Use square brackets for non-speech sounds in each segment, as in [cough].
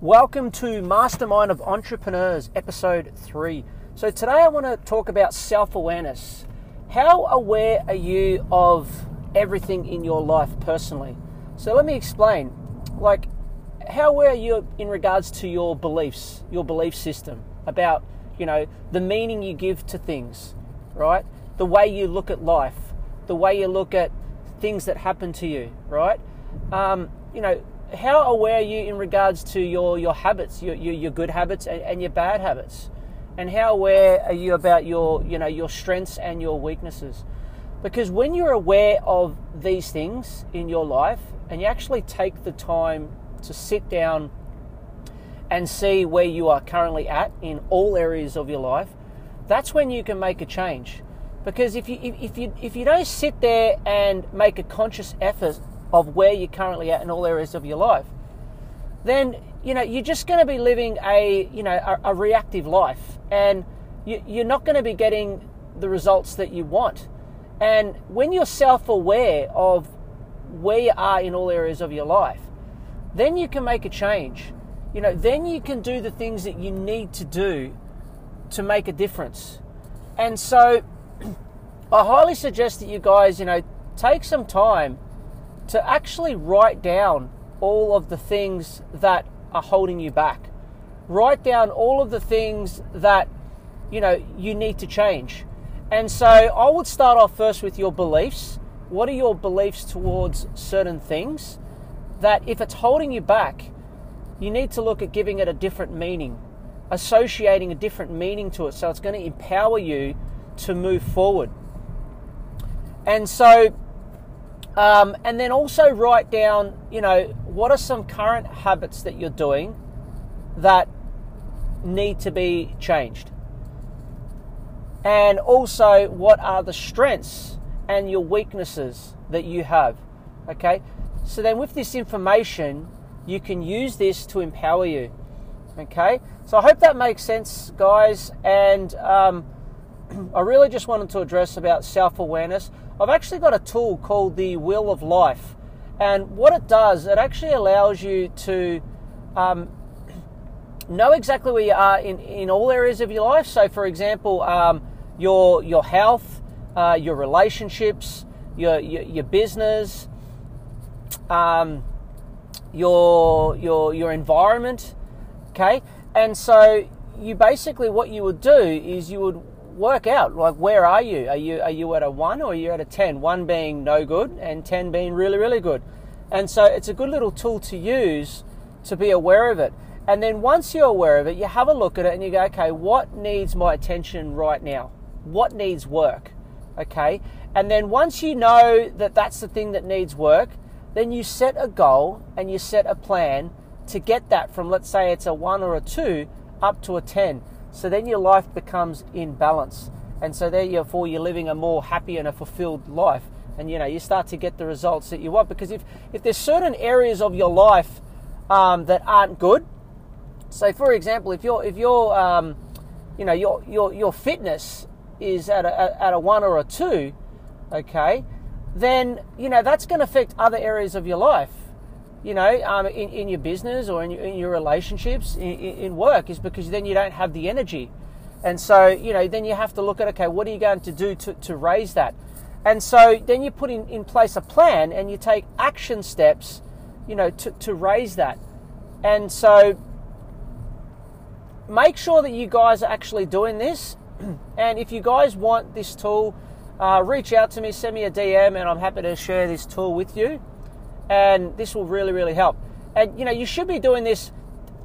Welcome to Mastermind of Entrepreneurs, episode three. So, today I want to talk about self awareness. How aware are you of everything in your life personally? So, let me explain. Like, how aware are you in regards to your beliefs, your belief system about, you know, the meaning you give to things, right? The way you look at life, the way you look at things that happen to you, right? Um, you know, how aware are you in regards to your, your habits, your, your, your good habits and, and your bad habits? And how aware are you about your, you know, your strengths and your weaknesses? Because when you're aware of these things in your life and you actually take the time to sit down and see where you are currently at in all areas of your life, that's when you can make a change. Because if you if you if you don't sit there and make a conscious effort of where you're currently at in all areas of your life, then you know you're just going to be living a you know a, a reactive life, and you, you're not going to be getting the results that you want. And when you're self-aware of where you are in all areas of your life, then you can make a change. You know, then you can do the things that you need to do to make a difference. And so I highly suggest that you guys, you know, take some time to actually write down all of the things that are holding you back. Write down all of the things that, you know, you need to change. And so I would start off first with your beliefs. What are your beliefs towards certain things? that if it's holding you back, you need to look at giving it a different meaning, associating a different meaning to it so it's going to empower you to move forward. And so, um, and then also write down, you know, what are some current habits that you're doing that need to be changed? And also, what are the strengths and your weaknesses that you have? Okay, so then, with this information, you can use this to empower you. Okay, so I hope that makes sense, guys. And um, I really just wanted to address about self awareness. I've actually got a tool called the Wheel of Life, and what it does, it actually allows you to um, know exactly where you are in, in all areas of your life. So, for example, um, your your health, uh, your relationships, your, your, your business, um, your your your environment. Okay, and so you basically what you would do is you would work out like where are you? Are you are you at a one or are you at a ten? One being no good and ten being really really good. And so it's a good little tool to use to be aware of it. And then once you're aware of it, you have a look at it and you go, okay, what needs my attention right now? What needs work? Okay. And then once you know that that's the thing that needs work, then you set a goal and you set a plan to get that from, let's say it's a one or a two, up to a 10. So then your life becomes in balance. And so therefore you're living a more happy and a fulfilled life. And you know, you start to get the results that you want. Because if, if there's certain areas of your life um, that aren't good, so for example, if you're if you're um, you know your your your fitness is at a at a one or a two, okay, then you know that's going to affect other areas of your life. You know, um, in, in your business or in your, in your relationships, in, in work, is because then you don't have the energy, and so you know then you have to look at okay, what are you going to do to, to raise that, and so then you put in, in place a plan and you take action steps, you know, to, to raise that, and so make sure that you guys are actually doing this, [clears throat] and if you guys want this tool uh, reach out to me, send me a DM, and I'm happy to share this tool with you. And this will really, really help. And you know, you should be doing this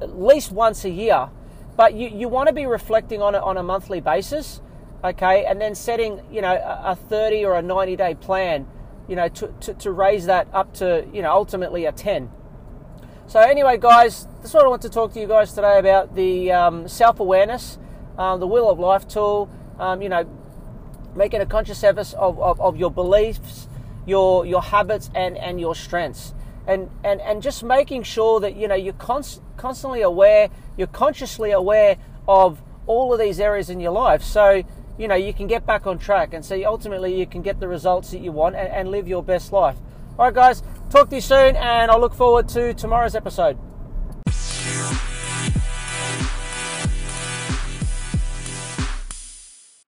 at least once a year, but you, you want to be reflecting on it on a monthly basis, okay? And then setting, you know, a, a 30 or a 90 day plan, you know, to, to, to raise that up to, you know, ultimately a 10. So, anyway, guys, that's what I want to talk to you guys today about the um, self awareness, um, the Wheel of Life tool. Um, you know, making a conscious effort of, of, of your beliefs, your your habits, and and your strengths, and and and just making sure that you know you're const- constantly aware, you're consciously aware of all of these areas in your life. So you know, you can get back on track and see ultimately you can get the results that you want and, and live your best life. All right, guys, talk to you soon, and I look forward to tomorrow's episode.